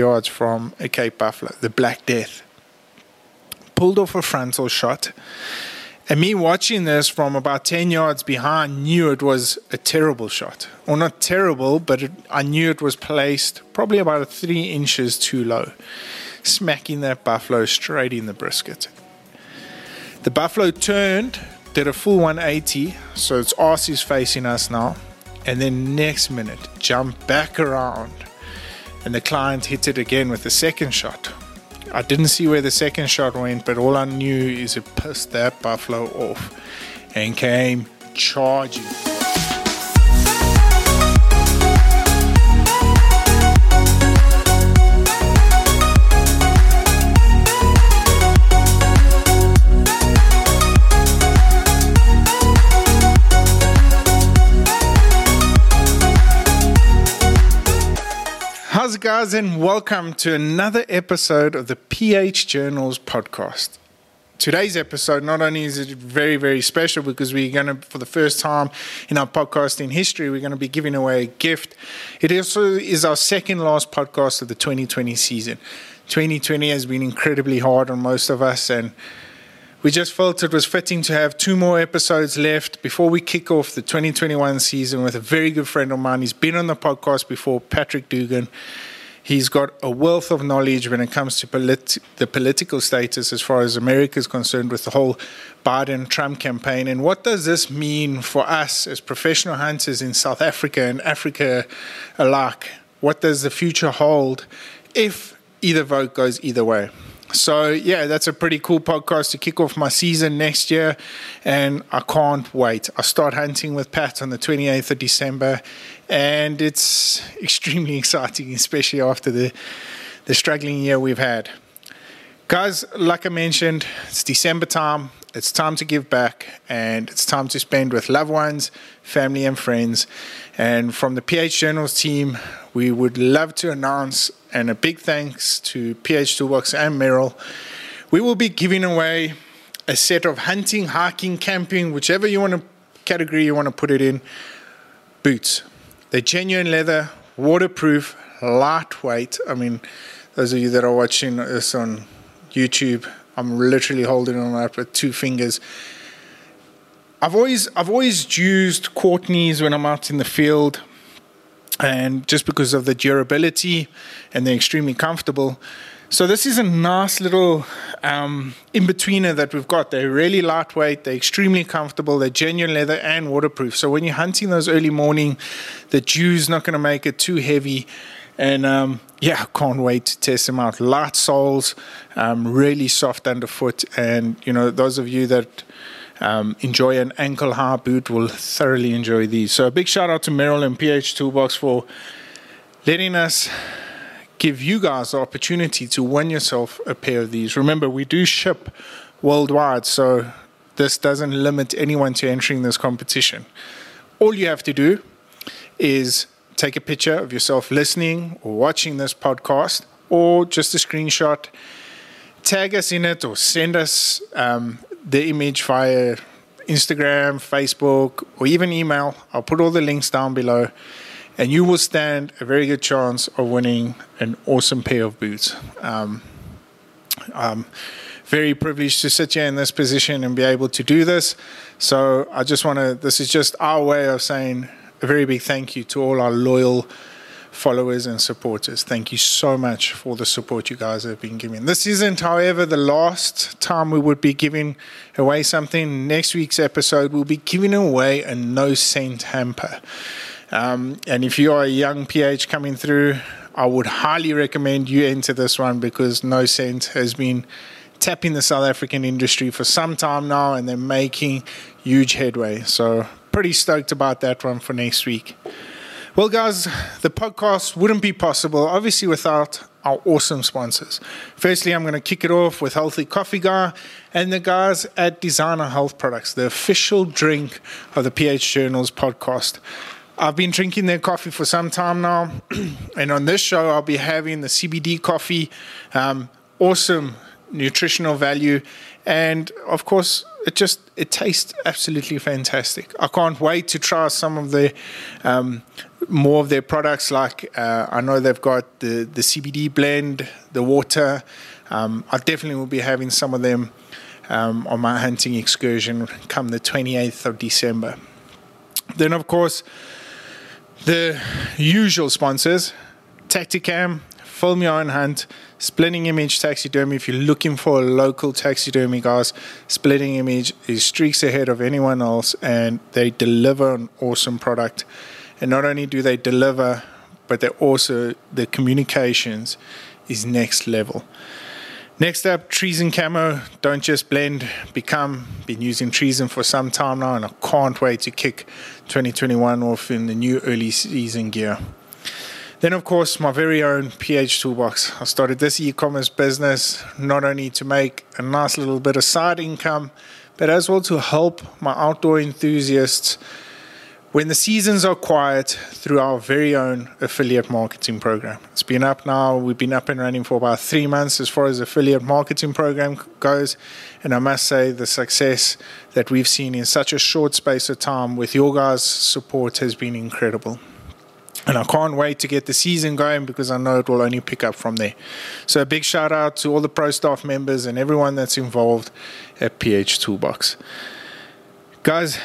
yards from a Cape Buffalo, the Black Death. Pulled off a frontal shot. And me watching this from about 10 yards behind knew it was a terrible shot. Or not terrible, but it, I knew it was placed probably about three inches too low, smacking that buffalo straight in the brisket. The buffalo turned, did a full 180, so its arse is facing us now. And then next minute, jumped back around and the client hit it again with the second shot. I didn't see where the second shot went, but all I knew is it pissed that buffalo off and came charging. Guys, and welcome to another episode of the PH Journals podcast. Today's episode, not only is it very, very special because we're going to, for the first time in our podcast in history, we're going to be giving away a gift. It also is our second last podcast of the 2020 season. 2020 has been incredibly hard on most of us, and we just felt it was fitting to have two more episodes left before we kick off the 2021 season with a very good friend of mine. He's been on the podcast before, Patrick Dugan. He's got a wealth of knowledge when it comes to polit- the political status as far as America is concerned with the whole Biden Trump campaign. And what does this mean for us as professional hunters in South Africa and Africa alike? What does the future hold if either vote goes either way? So, yeah, that's a pretty cool podcast to kick off my season next year. And I can't wait. I start hunting with Pat on the 28th of December. And it's extremely exciting, especially after the, the struggling year we've had. Guys, like I mentioned, it's December time. It's time to give back and it's time to spend with loved ones, family, and friends. And from the PH Journals team, we would love to announce, and a big thanks to PH Toolbox and Merrell. We will be giving away a set of hunting, hiking, camping, whichever you want to category you want to put it in, boots. They're genuine leather, waterproof, lightweight. I mean, those of you that are watching this on YouTube, I'm literally holding them up with two fingers. I've always I've always used Courteney's when I'm out in the field, and just because of the durability and they're extremely comfortable. So this is a nice little um, in betweener that we've got. They're really lightweight. They're extremely comfortable. They're genuine leather and waterproof. So when you're hunting those early morning, the dew's not going to make it too heavy. And um, yeah, can't wait to test them out. Light soles, um, really soft underfoot, and you know those of you that um, enjoy an ankle high boot will thoroughly enjoy these. So a big shout out to Merrell and PH Toolbox for letting us give you guys the opportunity to win yourself a pair of these. Remember, we do ship worldwide, so this doesn't limit anyone to entering this competition. All you have to do is take a picture of yourself listening or watching this podcast, or just a screenshot, tag us in it, or send us um, the image via Instagram, Facebook, or even email. I'll put all the links down below, and you will stand a very good chance of winning an awesome pair of boots. Um, I'm very privileged to sit here in this position and be able to do this. So I just want to, this is just our way of saying a very big thank you to all our loyal followers and supporters. Thank you so much for the support you guys have been giving. This isn't, however, the last time we would be giving away something. Next week's episode, we'll be giving away a no scent hamper. Um, and if you are a young PH coming through, I would highly recommend you enter this one because no scent has been tapping the South African industry for some time now and they're making huge headway. So pretty stoked about that one for next week. Well, guys, the podcast wouldn't be possible, obviously, without our awesome sponsors. Firstly, I'm going to kick it off with Healthy Coffee Guy and the guys at Designer Health Products, the official drink of the PH Journals podcast. I've been drinking their coffee for some time now, and on this show, I'll be having the CBD coffee. Um, awesome nutritional value, and of course, it just it tastes absolutely fantastic. I can't wait to try some of the um, more of their products. Like uh, I know they've got the the CBD blend, the water. Um, I definitely will be having some of them um, on my hunting excursion come the 28th of December. Then, of course, the usual sponsors Tactacam, Film Your Own Hunt, Splitting Image Taxidermy. If you're looking for a local taxidermy, guys, Splitting Image is streaks ahead of anyone else and they deliver an awesome product. And not only do they deliver, but they also, the communications is next level. Next up, Treason Camo. Don't just blend, become. Been using Treason for some time now, and I can't wait to kick 2021 off in the new early season gear. Then, of course, my very own PH Toolbox. I started this e commerce business not only to make a nice little bit of side income, but as well to help my outdoor enthusiasts when the seasons are quiet through our very own affiliate marketing program. It's been up now, we've been up and running for about three months as far as affiliate marketing program goes. And I must say, the success that we've seen in such a short space of time with your guys' support has been incredible. And I can't wait to get the season going because I know it will only pick up from there. So, a big shout out to all the pro staff members and everyone that's involved at PH Toolbox. Guys,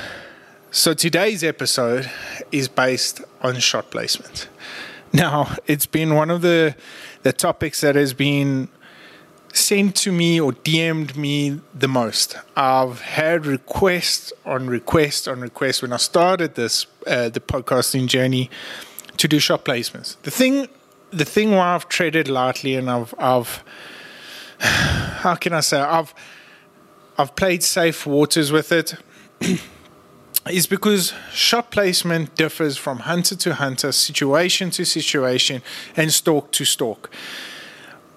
so today's episode is based on shot placement. Now, it's been one of the the topics that has been sent to me or DM'd me the most. I've had requests on requests on requests when I started this uh, the podcasting journey to do shot placements. The thing the thing where I've traded lightly and I've I've how can I say I've I've played safe waters with it. is because shot placement differs from hunter to hunter, situation to situation, and stalk to stalk.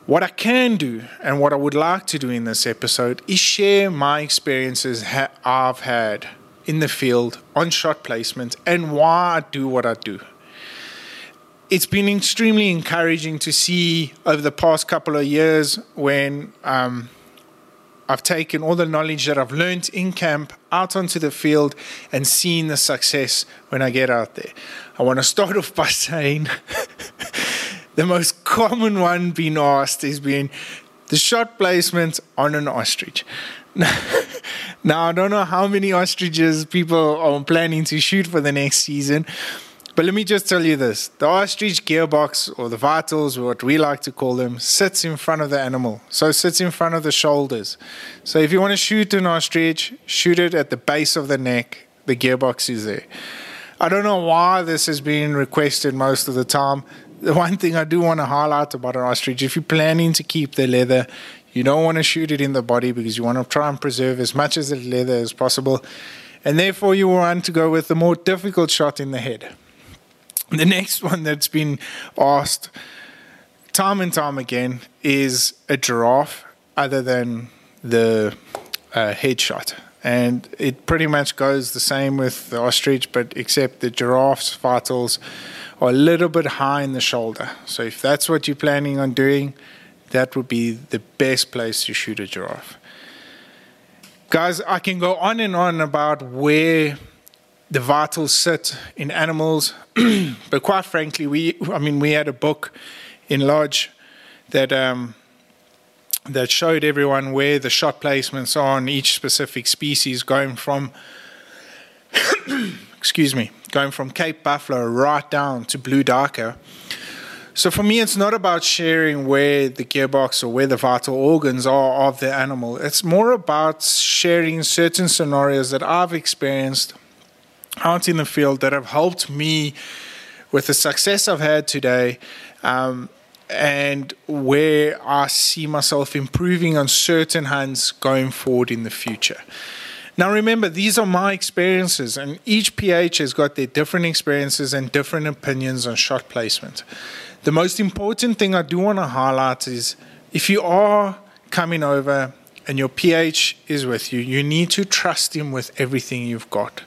What I can do and what I would like to do in this episode is share my experiences ha- I've had in the field on shot placement and why I do what I do. It's been extremely encouraging to see over the past couple of years when um, I've taken all the knowledge that I've learned in camp out onto the field and seen the success when I get out there. I want to start off by saying the most common one being asked is being the shot placement on an ostrich. now, I don't know how many ostriches people are planning to shoot for the next season, but let me just tell you this the ostrich gearbox, or the vitals, or what we like to call them, sits in front of the animal. So it sits in front of the shoulders. So if you want to shoot an ostrich, shoot it at the base of the neck. The gearbox is there. I don't know why this has been requested most of the time. The one thing I do want to highlight about an ostrich if you're planning to keep the leather, you don't want to shoot it in the body because you want to try and preserve as much of the leather as possible. And therefore, you want to go with the more difficult shot in the head. The next one that's been asked time and time again is a giraffe, other than the uh, headshot. And it pretty much goes the same with the ostrich, but except the giraffe's vitals are a little bit high in the shoulder. So if that's what you're planning on doing, that would be the best place to shoot a giraffe. Guys, I can go on and on about where the vitals sit in animals. but quite frankly, we I mean we had a book in Lodge that um, that showed everyone where the shot placements are on each specific species, going from excuse me, going from Cape Buffalo right down to Blue Duiker. So for me, it's not about sharing where the gearbox or where the vital organs are of the animal. It's more about sharing certain scenarios that I've experienced out in the field that have helped me with the success I've had today. Um, and where I see myself improving on certain hands going forward in the future. Now, remember, these are my experiences, and each PH has got their different experiences and different opinions on shot placement. The most important thing I do want to highlight is if you are coming over and your PH is with you, you need to trust him with everything you've got.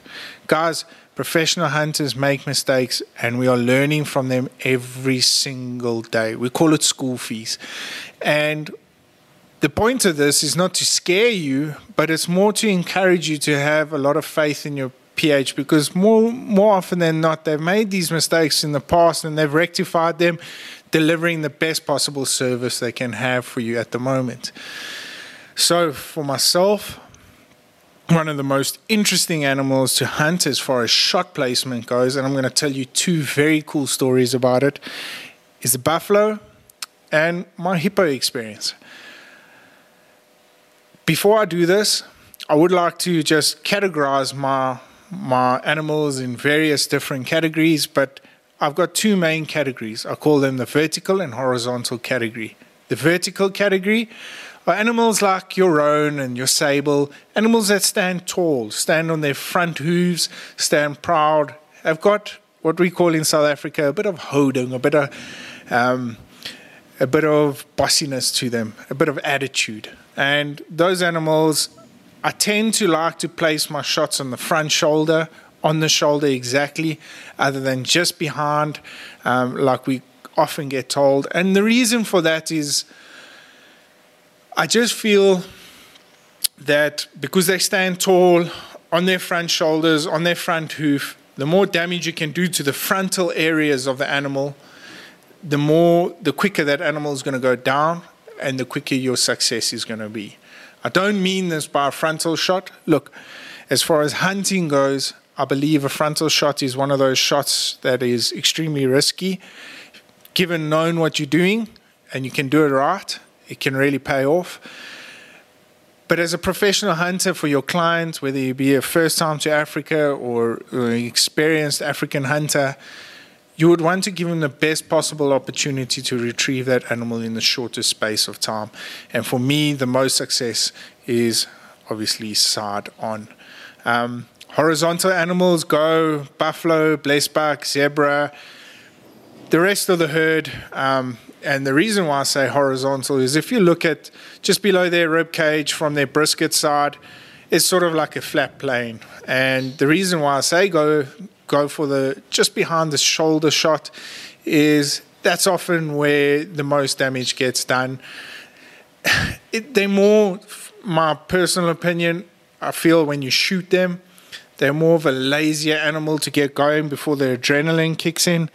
Guys, professional hunters make mistakes and we are learning from them every single day. We call it school fees. And the point of this is not to scare you, but it's more to encourage you to have a lot of faith in your PH because more more often than not they've made these mistakes in the past and they've rectified them, delivering the best possible service they can have for you at the moment. So for myself, one of the most interesting animals to hunt as far as shot placement goes, and I'm going to tell you two very cool stories about it, is the buffalo and my hippo experience. Before I do this, I would like to just categorize my my animals in various different categories, but I've got two main categories. I call them the vertical and horizontal category. The vertical category are animals like your roan and your sable, animals that stand tall, stand on their front hooves, stand proud, have got what we call in South Africa a bit of houding, a bit of um, a bit of bossiness to them, a bit of attitude. And those animals, I tend to like to place my shots on the front shoulder, on the shoulder exactly, other than just behind, um, like we often get told. And the reason for that is I just feel that because they stand tall on their front shoulders, on their front hoof, the more damage you can do to the frontal areas of the animal, the more, the quicker that animal is going to go down and the quicker your success is going to be. I don't mean this by a frontal shot. Look, as far as hunting goes, I believe a frontal shot is one of those shots that is extremely risky. Given known what you're doing and you can do it right, it can really pay off. But as a professional hunter for your clients, whether you be a first time to Africa or, an experienced African hunter, you would want to give them the best possible opportunity to retrieve that animal in the shortest space of time. And for me, the most success is obviously side on. Um, horizontal animals go buffalo, blesbok, zebra, the rest of the herd. Um, and the reason why I say horizontal is if you look at just below their rib cage from their brisket side, it's sort of like a flat plane. And the reason why I say go go for the just behind the shoulder shot is that's often where the most damage gets done. It, they're more, my personal opinion, I feel when you shoot them, they're more of a lazier animal to get going before the adrenaline kicks in.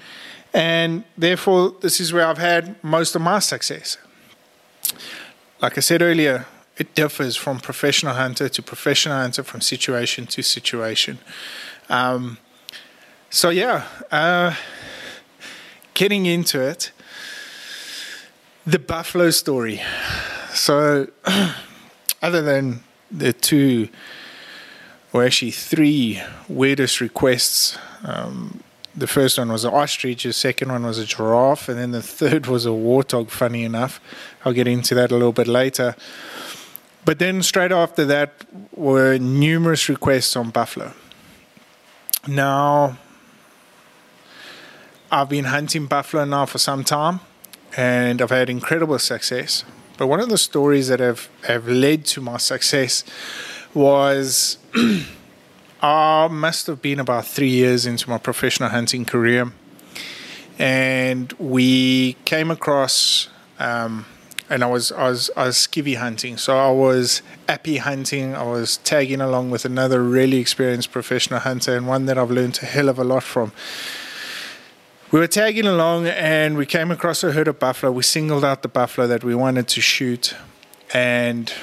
And therefore, this is where I've had most of my success. Like I said earlier, it differs from professional hunter to professional hunter, from situation to situation. Um, so yeah, uh, getting into it, the buffalo story. So, other than the two, or actually three weirdest requests, um, the first one was an ostrich, the second one was a giraffe, and then the third was a warthog. Funny enough, I'll get into that a little bit later. But then straight after that were numerous requests on buffalo. Now, I've been hunting buffalo now for some time and I've had incredible success. But one of the stories that have, have led to my success was I must have been about three years into my professional hunting career. And we came across, um, and I was, I was I was skivvy hunting. So I was appy hunting. I was tagging along with another really experienced professional hunter, and one that I've learned a hell of a lot from we were tagging along and we came across a herd of buffalo. We singled out the buffalo that we wanted to shoot, and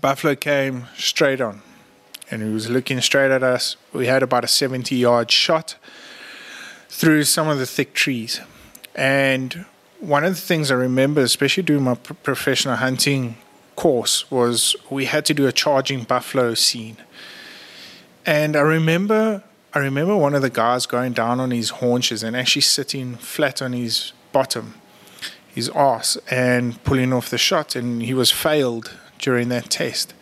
buffalo came straight on, and he was looking straight at us. We had about a 70 yard shot through some of the thick trees, and one of the things I remember, especially doing my professional hunting course, was we had to do a charging buffalo scene. And I remember I remember one of the guys going down on his haunches and actually sitting flat on his bottom, his ass, and pulling off the shot, and he was failed during that test.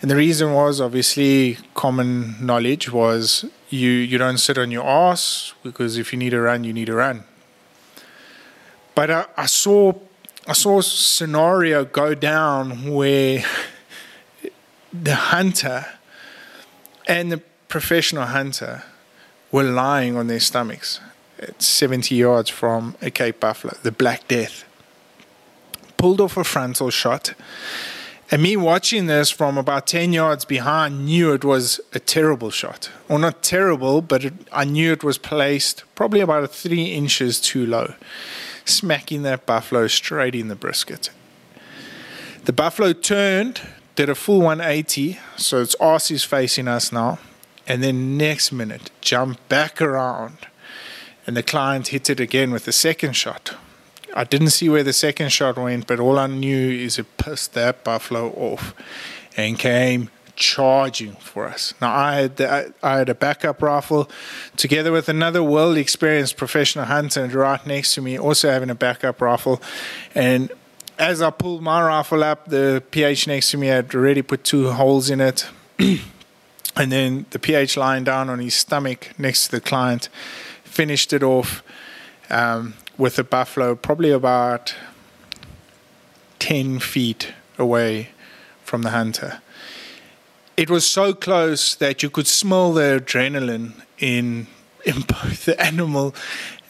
And the reason was obviously common knowledge was you you don't sit on your ass because if you need to run, you need to run. But I, I saw I saw a scenario go down where the hunter and the professional hunter were lying on their stomachs at 70 yards from a Cape Buffalo, the Black Death. pulled off a frontal shot. And me watching this from about 10 yards behind knew it was a terrible shot. Or not terrible, but it, I knew it was placed probably about three inches too low, smacking that buffalo straight in the brisket. The buffalo turned, did a full 180, so its arse is facing us now. And then next minute, jumped back around. And the client hit it again with the second shot, I didn't see where the second shot went, but all I knew is it pissed that buffalo off and came charging for us. Now I had the, I had a backup rifle together with another well experienced professional hunter right next to me, also having a backup rifle, and as I pulled my rifle up, the PH next to me had already put two holes in it. and then the PH lying down on his stomach next to the client finished it off. Um, with a buffalo probably about 10 feet away from the hunter. It was so close that you could smell the adrenaline in in both the animal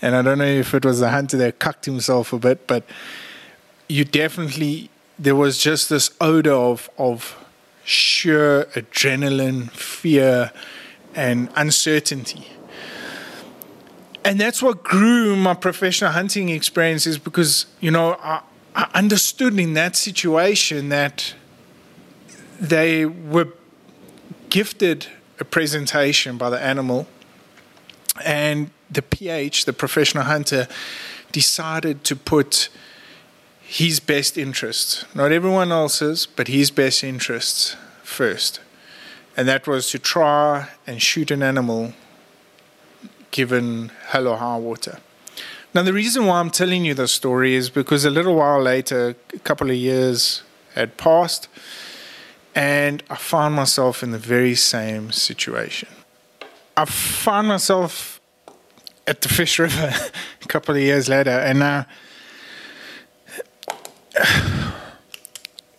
and I don't know if it was the hunter that cucked himself a bit, but you definitely there was just this odor of of sheer adrenaline, fear, and uncertainty and that's what grew my professional hunting experiences because you know I, I, understood in that situation that they were gifted a presentation by the animal and the ph the professional hunter decided to put his best interests not everyone else's but his best interests first. And that was to try and shoot an animal given hell or high water. Now, the reason why I'm telling you this story is because a little while later, a couple of years had passed, and I found myself in the very same situation. I found myself at the Fish River a couple of years later, and now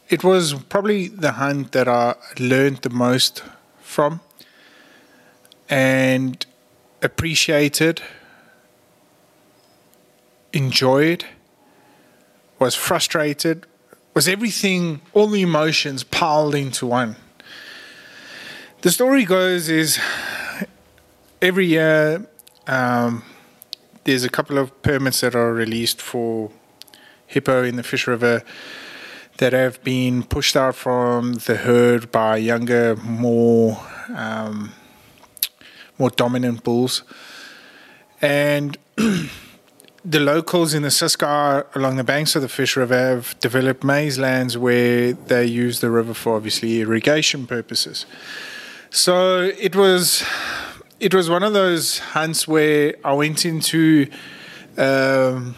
it was probably the hunt that I learned the most from. And appreciated, enjoyed, was frustrated, was everything, all the emotions piled into one. The story goes is every year um, there's a couple of permits that are released for hippo in the Fish River that have been pushed out from the herd by younger, more um, more dominant bulls. And the locals in the Ciskei along the banks of the Fish River have developed maize lands where they use the river for obviously irrigation purposes. So it was it was one of those hunts where I went into um,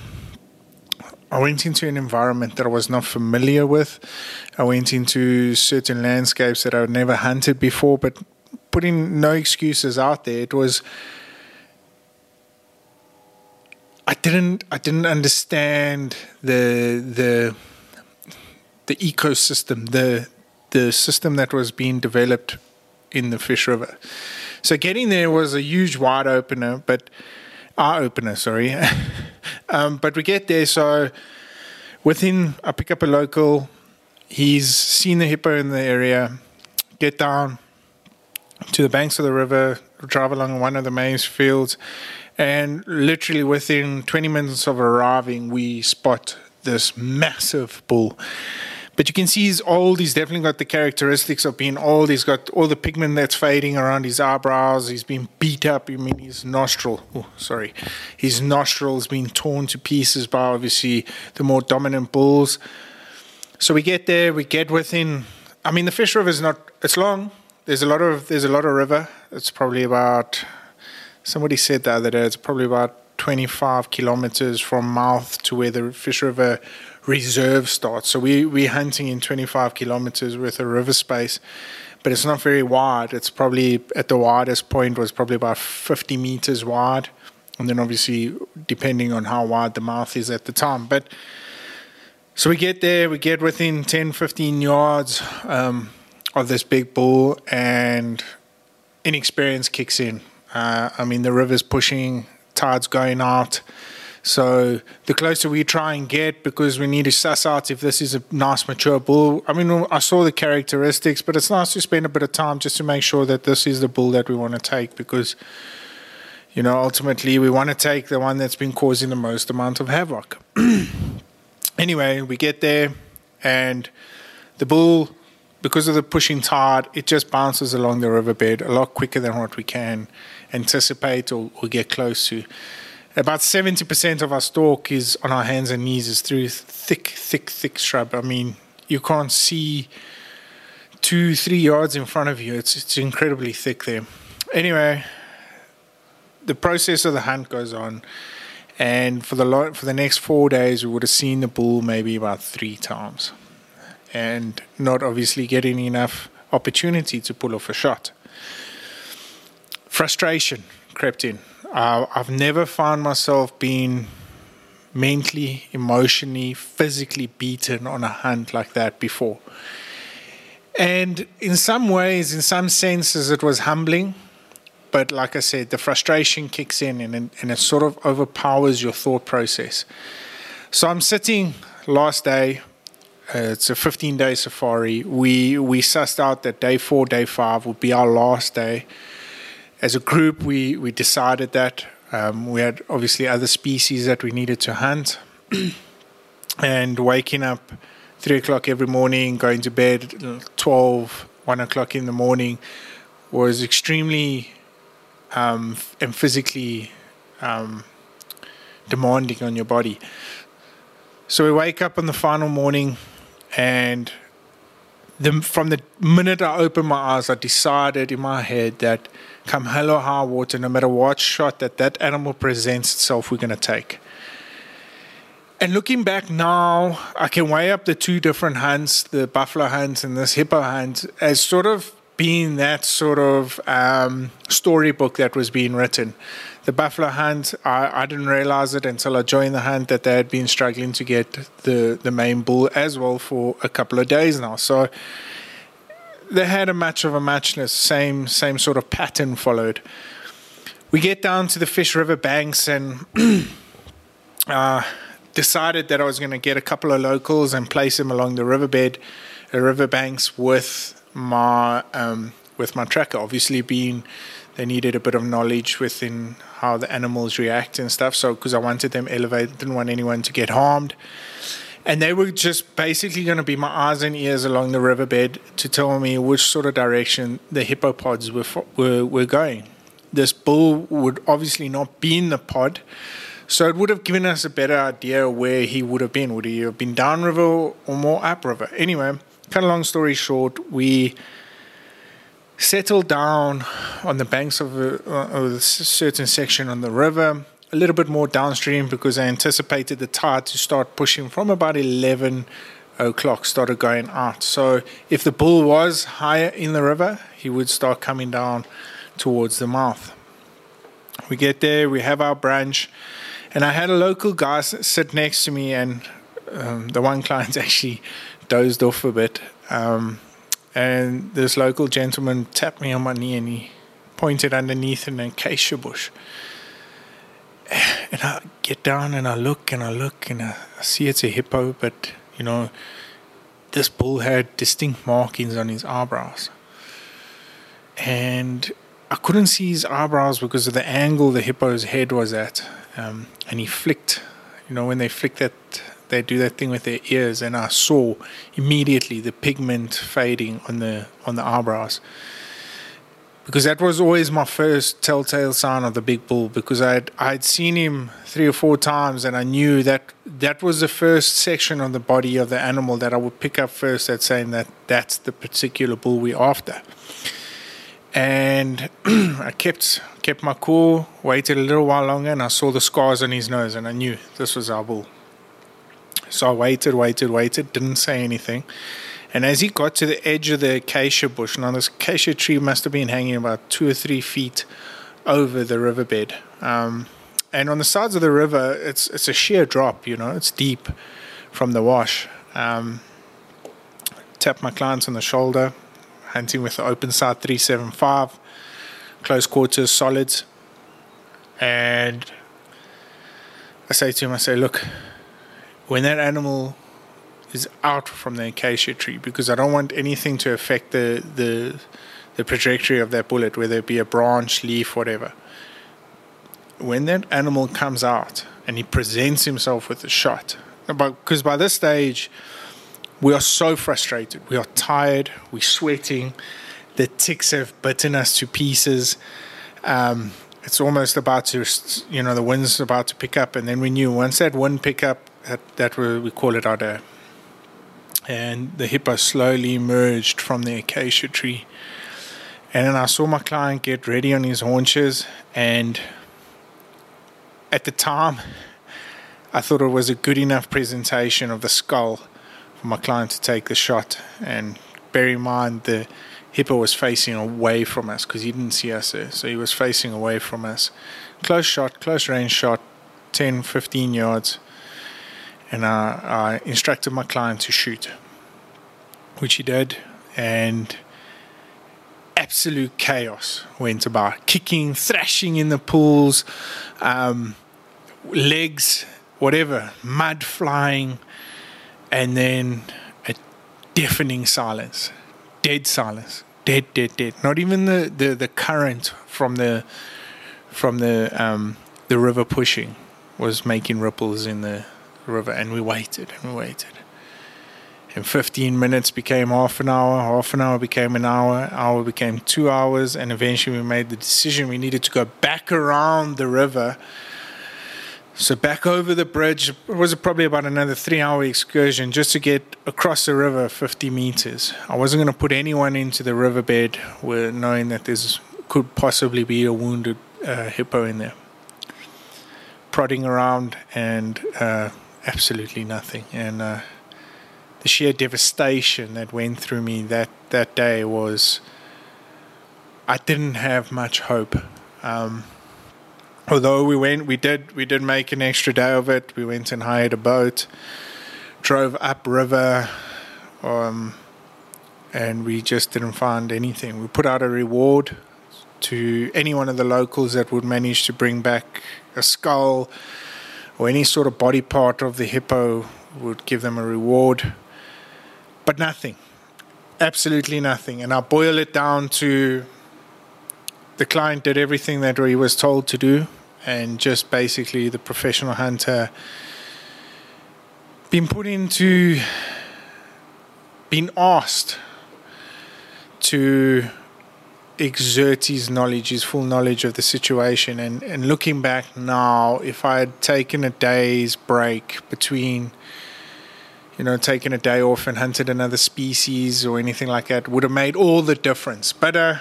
I went into an environment that I was not familiar with. I went into certain landscapes that I'd never hunted before, but putting no excuses out there. It was I didn't I didn't understand the the the ecosystem, the the system that was being developed in the Fish River. So getting there was a huge wide opener, but eye opener, sorry. um, but we get there, so within I pick up a local. He's seen the hippo in the area. Get down, to the banks of the river, drive along one of the maize fields, and literally within 20 minutes of arriving, we spot this massive bull. But you can see he's old. He's definitely got the characteristics of being old. He's got all the pigment that's fading around his eyebrows. He's been beat up. I mean, his nostril, oh, sorry, his nostrils been torn to pieces by obviously the more dominant bulls. So we get there, we get within. I mean, the fish river is not, it's long, there's a lot of there's a lot of river. It's probably about somebody said the other day it's probably about 25 kilometers from mouth to where the Fish River reserve starts. So we we're hunting in 25 kilometers worth of river space, but it's not very wide. It's probably at the widest point was probably about 50 meters wide, and then obviously depending on how wide the mouth is at the time, but. So we get there, we get within 10, 15 yards. Um, of this big bull, and inexperience kicks in. Uh, I mean, the river's pushing, tide's going out, So the closer we try and get, because we need to suss out if this is a nice mature bull. I mean, I saw the characteristics, but it's nice to spend a bit of time just to make sure that this is the bull that we want to take because, you know, ultimately we want to take the one that's been causing the most amount of havoc. anyway, we get there and the bull, because of the pushing tide, it just bounces along the riverbed a lot quicker than what we can anticipate or, or get close to. About 70% of our stalk is on our hands and knees is through thick thick thick shrub. I mean you can't see two three yards in front of you. It's it's incredibly thick there. Anyway the process of the hunt goes on and for the for the next 4 days we would have seen the bull maybe about 3 times and not obviously getting enough opportunity to pull off a shot frustration crept in uh, I've never found myself being mentally, emotionally, physically beaten on a hunt like that before. And in some ways, in some senses, it was humbling. But like I said, the frustration kicks in and, and it sort of overpowers your thought process. So I'm sitting last day. Uh, it's a 15 day safari. We we sussed out that day four, day five would be our last day as a group, we, we decided that um, we had obviously other species that we needed to hunt. and waking up three o'clock every morning, going to bed 12, 1 o'clock in the morning was extremely um, and physically um, demanding on your body. So we wake up on the final morning and the, from the minute I opened my eyes, I decided in my head that come hell or high water, no matter what shot that that animal presents itself, we're going to take. And looking back now, I can weigh up the two different hunts, the buffalo hunt and this hippo hunt, as sort of being that sort of um, storybook that was being written. The buffalo hunt, I, I didn't realize it until I joined the hunt that they had been struggling to get the, the main bull as well for a couple of days now. So they had a match of a matchness, same same sort of pattern followed. We get down to the Fish River banks and uh, decided that I was going to get a couple of locals and place them along the riverbed, the riverbanks with my um, with my tracker. Obviously, being they needed a bit of knowledge within how the animals react and stuff. So because I wanted them elevated, didn't want anyone to get harmed. And they were just basically going to be my eyes and ears along the riverbed to tell me which sort of direction the hippopods were, were, were going. This bull would obviously not be in the pod, so it would have given us a better idea where he would have been. Would he have been downriver or more upriver? Anyway, cut a long story short, we settled down on the banks of a, of a certain section on the river a little bit more downstream because I anticipated the tide to start pushing from about 11 o'clock, started going out. So if the bull was higher in the river, he would start coming down towards the mouth. We get there, we have our branch, and I had a local guy sit next to me, and um, the one client actually dozed off a bit. Um, and this local gentleman tapped me on my knee and he pointed underneath an acacia bush and I get down and I look and I look and I see it's a hippo, but you know, this bull had distinct markings on his eyebrows. And I couldn't see his eyebrows because of the angle the hippo's head was at. Um, and he flicked, you know, when they flick that, they do that thing with their ears, and I saw immediately the pigment fading on the on the eyebrows because that was always my first telltale sign of the big bull because I'd I'd seen him three or four times and I knew that that was the first section of the body of the animal that I would pick up first at saying that that's the particular bull we're after. And I kept kept my cool, waited a little while longer, and I saw the scars on his nose, and I knew this was our bull. So I waited, waited, waited, didn't say anything. And as he got to the edge of the acacia bush, now this acacia tree must have been hanging about two or three feet over the riverbed. Um, and on the sides of the river, it's it's a sheer drop, you know, it's deep from the wash. Um, tap my clients on the shoulder, hunting with the open sight 375, close quarters solids, and I say to him, I say, look, when that animal is out from the acacia tree, because I don't want anything to affect the the the trajectory of that bullet, whether it be a branch, leaf, whatever. When that animal comes out and he presents himself with a shot, because by this stage we are so frustrated, we are tired, we're sweating, the ticks have bitten us to pieces. Um, it's almost about to, you know, the wind's about to pick up, and then we knew once that wind pick up, that, that we call it day. And the hippo slowly emerged from the acacia tree. And then I saw my client get ready on his haunches, and at the time, I thought it was a good enough presentation of the skull for my client to take the shot. And bear in mind, the hippo was facing away from us because he didn't see us there. So he was facing away from us. Close shot, close range shot, 10, 15 yards. And I, I instructed my client to shoot, which he did. And absolute chaos went about kicking, thrashing in the pools, um, legs whatever, mud flying, and then a deafening silence, dead silence, dead, dead, dead. Not even the, the, the current from the from the um, the river pushing was making ripples in the river, and we waited and we waited. And 15 minutes became half an hour, half an hour became an hour, hour became two hours, and eventually we made the decision we needed to go back around the river so back over the bridge it was probably about another three-hour excursion just to get across the river 50 meters. I wasn't going to put anyone into the riverbed, knowing that there's could possibly be a wounded uh, hippo in there. Prodding around and uh, absolutely nothing, and uh, the sheer devastation that went through me that that day was. I didn't have much hope. Um, although we went, we did, we did make an extra day of it. We went and hired a boat, drove upriver, um, and we just didn't find anything. We put out a reward to any one of the locals that would manage to bring back a skull or any sort of body part of the hippo. Would give them a reward, but nothing, absolutely nothing. And I boil it down to the client did everything that he was told to do, and just basically the professional hunter been put into been asked to exert his knowledge, his full knowledge of the situation. And, and looking back now, if I had taken a day's break between, you know, taking a day off and hunted another species or anything like that, would have made all the difference. But uh,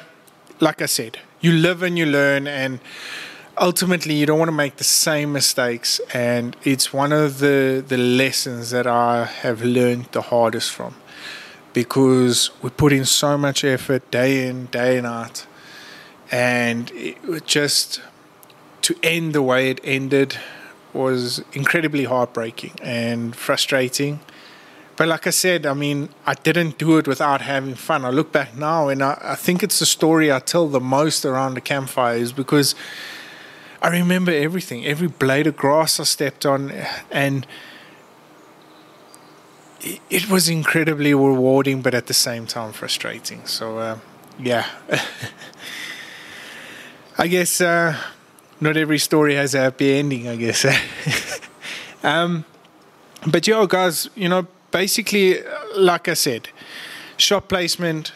like I said, you live and you learn, and ultimately you don't want to make the same mistakes. And it's one of the the lessons that I have learned the hardest from, because we put in so much effort day in day and out, and it just to end the way it ended was incredibly heartbreaking and frustrating. But like I said, I mean, I didn't do it without having fun. I look back now and I, I think it's the story I tell the most around the campfire is because I remember everything, every blade of grass I stepped on, and it, was incredibly rewarding, but at the same time frustrating. So, uh, yeah. I guess uh, not every story has a happy ending, I guess. um, but yeah, guys, you know, basically, like I said, shot placement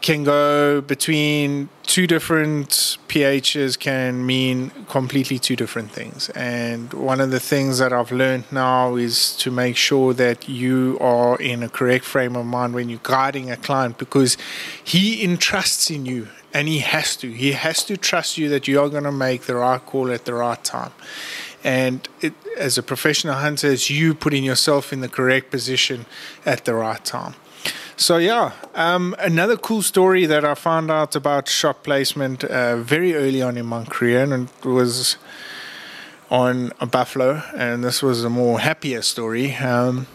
can go between two different pHs can mean completely two different things. And one of the things that I've learned now is to make sure that you are in a correct frame of mind when you're guiding a client because he entrusts in you and he has to. He has to trust you that you are going to make the right call at the right time. And it, as a professional hunter, it's you putting yourself in the correct position at the right time. So yeah, um, another cool story that I found out about shot placement uh, very early on in my career, and it was on a buffalo, and this was a more happier story. Um,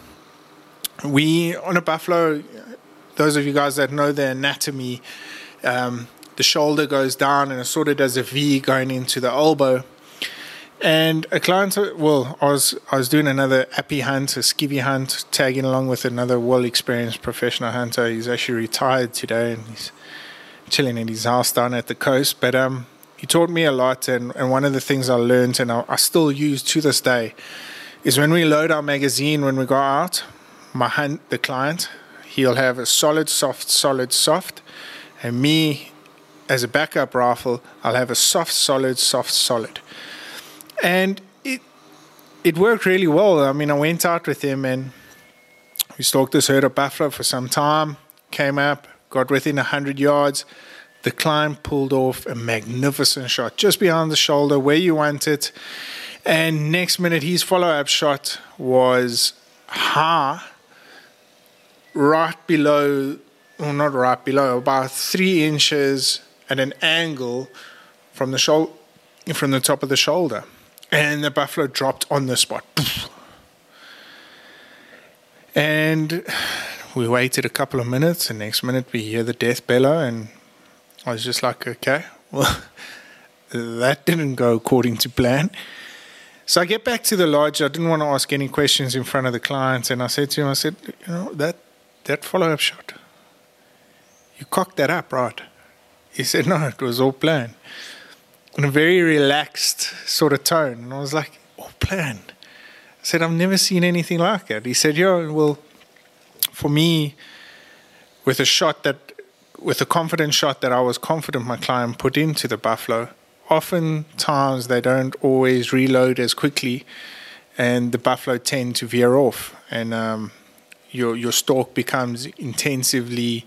we on a buffalo, those of you guys that know the anatomy, um, the shoulder goes down and it sort of does a V going into the elbow And a client, well, I was I was doing another appy hunt, a skivvy hunt, tagging along with another well experienced professional hunter. He's actually retired today, and he's chilling in his house down at the coast. But um, he taught me a lot, and, and one of the things I learned, and I, I still use to this day, is when we load our magazine when we go out. My hunt, the client, he'll have a solid, soft, solid, soft, and me as a backup rifle, I'll have a soft, solid, soft, solid and it it worked really well. I mean, I went out with him and we stalked this herd of buffalo for some time. Came up, got within hundred yards. The climb pulled off a magnificent shot just behind the shoulder where you want it. And next minute, his follow up shot was high, right below, well, not right below, about three inches at an angle from the shoulder, from the top of the shoulder and the buffalo dropped on the spot. And we waited a couple of minutes, and next minute we hear the death bellow, and I was just like, okay, well, that didn't go according to plan. So I get back to the lodge. I didn't want to ask any questions in front of the clients, and I said to him, I said, you know, that that follow up shot, you cocked that up, right? He said, no, it was all planned in a very relaxed sort of tone. And I was like, oh, plan. I said, I've never seen anything like it. He said, yeah, well, for me, with a shot that, with a confident shot that I was confident my client put into the buffalo, oftentimes they don't always reload as quickly and the buffalo tend to veer off and um, your, your stalk becomes intensively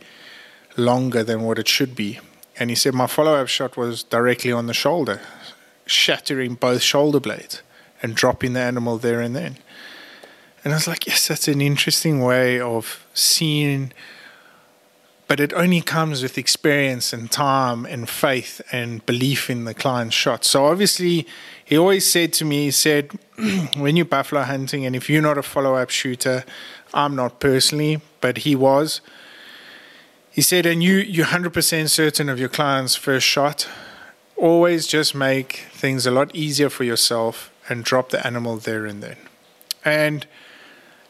longer than what it should be. And he said, My follow up shot was directly on the shoulder, shattering both shoulder blades and dropping the animal there and then. And I was like, Yes, that's an interesting way of seeing, but it only comes with experience and time and faith and belief in the client's shot. So obviously, he always said to me, He said, When you're buffalo hunting, and if you're not a follow up shooter, I'm not personally, but he was he said, and you, you're 100% certain of your client's first shot. Always just make things a lot easier for yourself and drop the animal there and then. And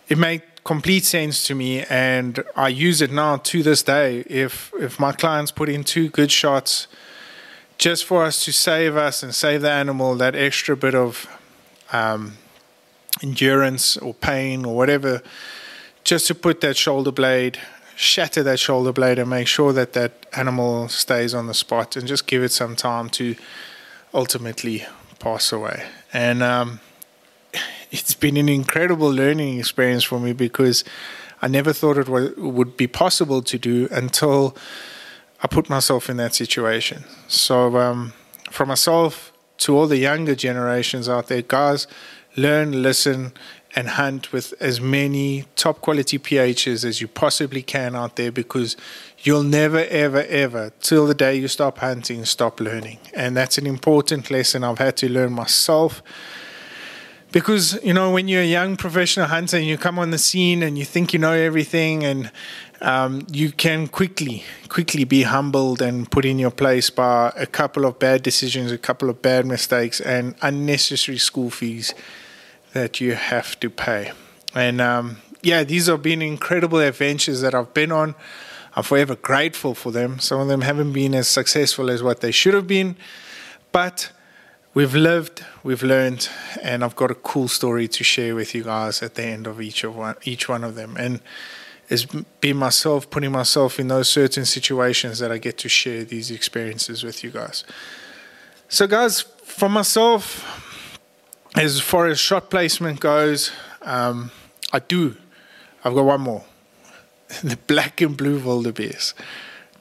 it made complete sense to me, and I use it now to this day. If if my clients put in two good shots, just for us to save us and save the animal that extra bit of um, endurance or pain or whatever, just to put that shoulder blade shatter that shoulder blade and make sure that that animal stays on the spot and just give it some time to ultimately pass away. And um, it's been an incredible learning experience for me because I never thought it was, would be possible to do until I put myself in that situation. So, um, for myself to all the younger generations out there, guys, learn, listen, and hunt with as many top quality PHs as you possibly can out there because you'll never, ever, ever, till the day you stop hunting, stop learning. And that's an important lesson I've had to learn myself. Because, you know, when you're a young professional hunter and you come on the scene and you think you know everything and um, you can quickly, quickly be humbled and put in your place by a couple of bad decisions, a couple of bad mistakes, and unnecessary school fees that you have to pay. And um, yeah, these have been incredible adventures that I've been on. I'm forever grateful for them. Some of them haven't been as successful as what they should have been, but we've lived, we've learned, and I've got a cool story to share with you guys at the end of each of one, each one of them. And it's been myself putting myself in those certain situations that I get to share these experiences with you guys. So, guys, for myself, as far as shot placement goes, um, I do. I've got one more. the black and blue wildebeest.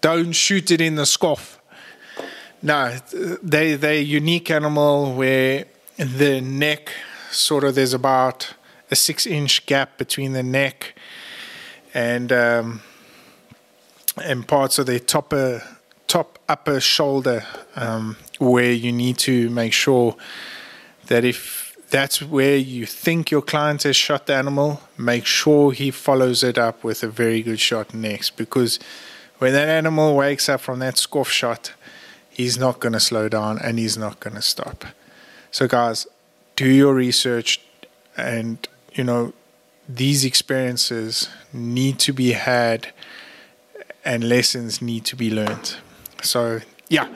Don't shoot it in the scoff. No, they they're a unique animal where the neck sort of there's about a six inch gap between the neck and um, and parts of the top top upper shoulder um, where you need to make sure that if that's where you think your client has shot the animal, make sure he follows it up with a very good shot next because when that animal wakes up from that scoff shot, he's not going to slow down and he's not going to stop. So, guys, do your research, and you know these experiences need to be had, and lessons need to be learned. So yeah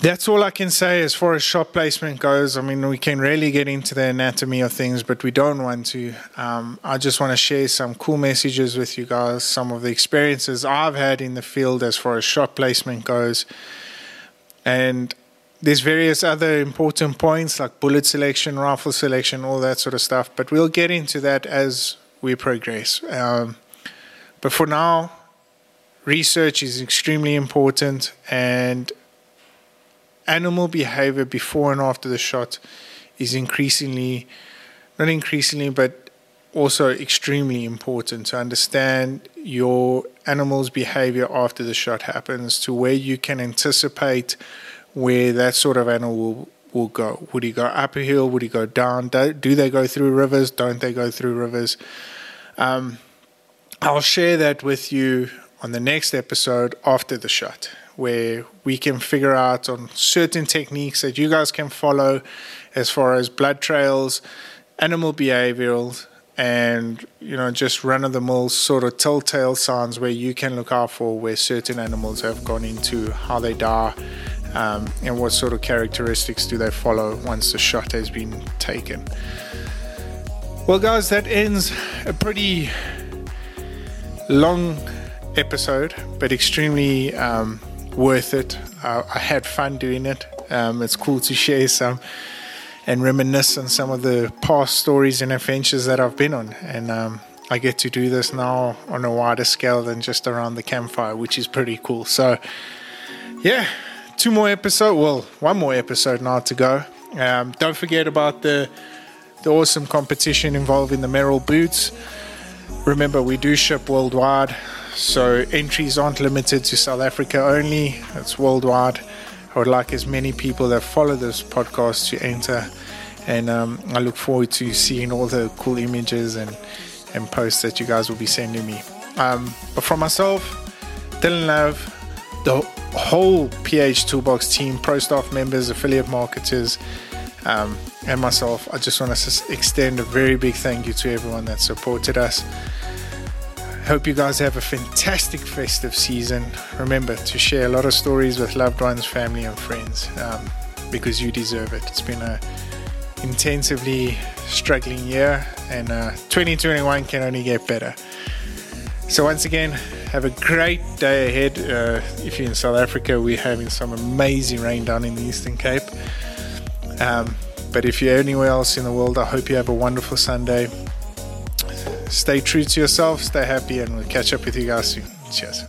that's all I can say as far as shot placement goes. I mean, we can really get into the anatomy of things, but we don't want to. Um, I just want to share some cool messages with you guys, some of the experiences I've had in the field as far as shot placement goes. And there's various other important points like bullet selection, rifle selection, all that sort of stuff, but we'll get into that as we progress. Um, but for now, research is extremely important and animal behavior before and after the shot is increasingly, not increasingly, but also extremely important to understand your animal's behavior after the shot happens to where you can anticipate where that sort of animal will, will go. Would he go up a hill? Would he go down? Do, do they go through rivers? Don't they go through rivers? Um, I'll share that with you on the next episode after the shot where we can figure out on certain techniques that you guys can follow as far as blood trails, animal behavioral, and you know just run of the mill sort of telltale signs where you can look out for where certain animals have gone into, how they die, um, and what sort of characteristics do they follow once the shot has been taken. Well, guys, that ends a pretty long episode, but extremely um, worth it. Uh, I had fun doing it. Um, it's cool to share some and reminisce on some of the past stories and adventures that I've been on. And um, I get to do this now on a wider scale than just around the campfire, which is pretty cool. So, yeah, two more episodes. Well, one more episode now to go. Um, don't forget about the the awesome competition involving the Merrell boots. Remember, we do ship worldwide. So entries aren't limited to South Africa only, it's worldwide. I would like as many people that follow this podcast to enter. And um, I look forward to seeing all the cool images and, and posts that you guys will be sending me. Um, but for myself, Dylan Love, the whole PH Toolbox team, pro staff members, affiliate marketers, um, and myself, I just want to extend a very big thank you to everyone that supported us. Hope you guys have a fantastic festive season. Remember to share a lot of stories with loved ones, family, and friends um, because you deserve it. It's been a intensively struggling year, and uh, 2021 can only get better. So, once again, have a great day ahead. Uh, if you're in South Africa, we're having some amazing rain down in the Eastern Cape. Um, but if you're anywhere else in the world, I hope you have a wonderful Sunday stay true to yourself, stay happy, and we'll catch up with you guys soon. Cheers.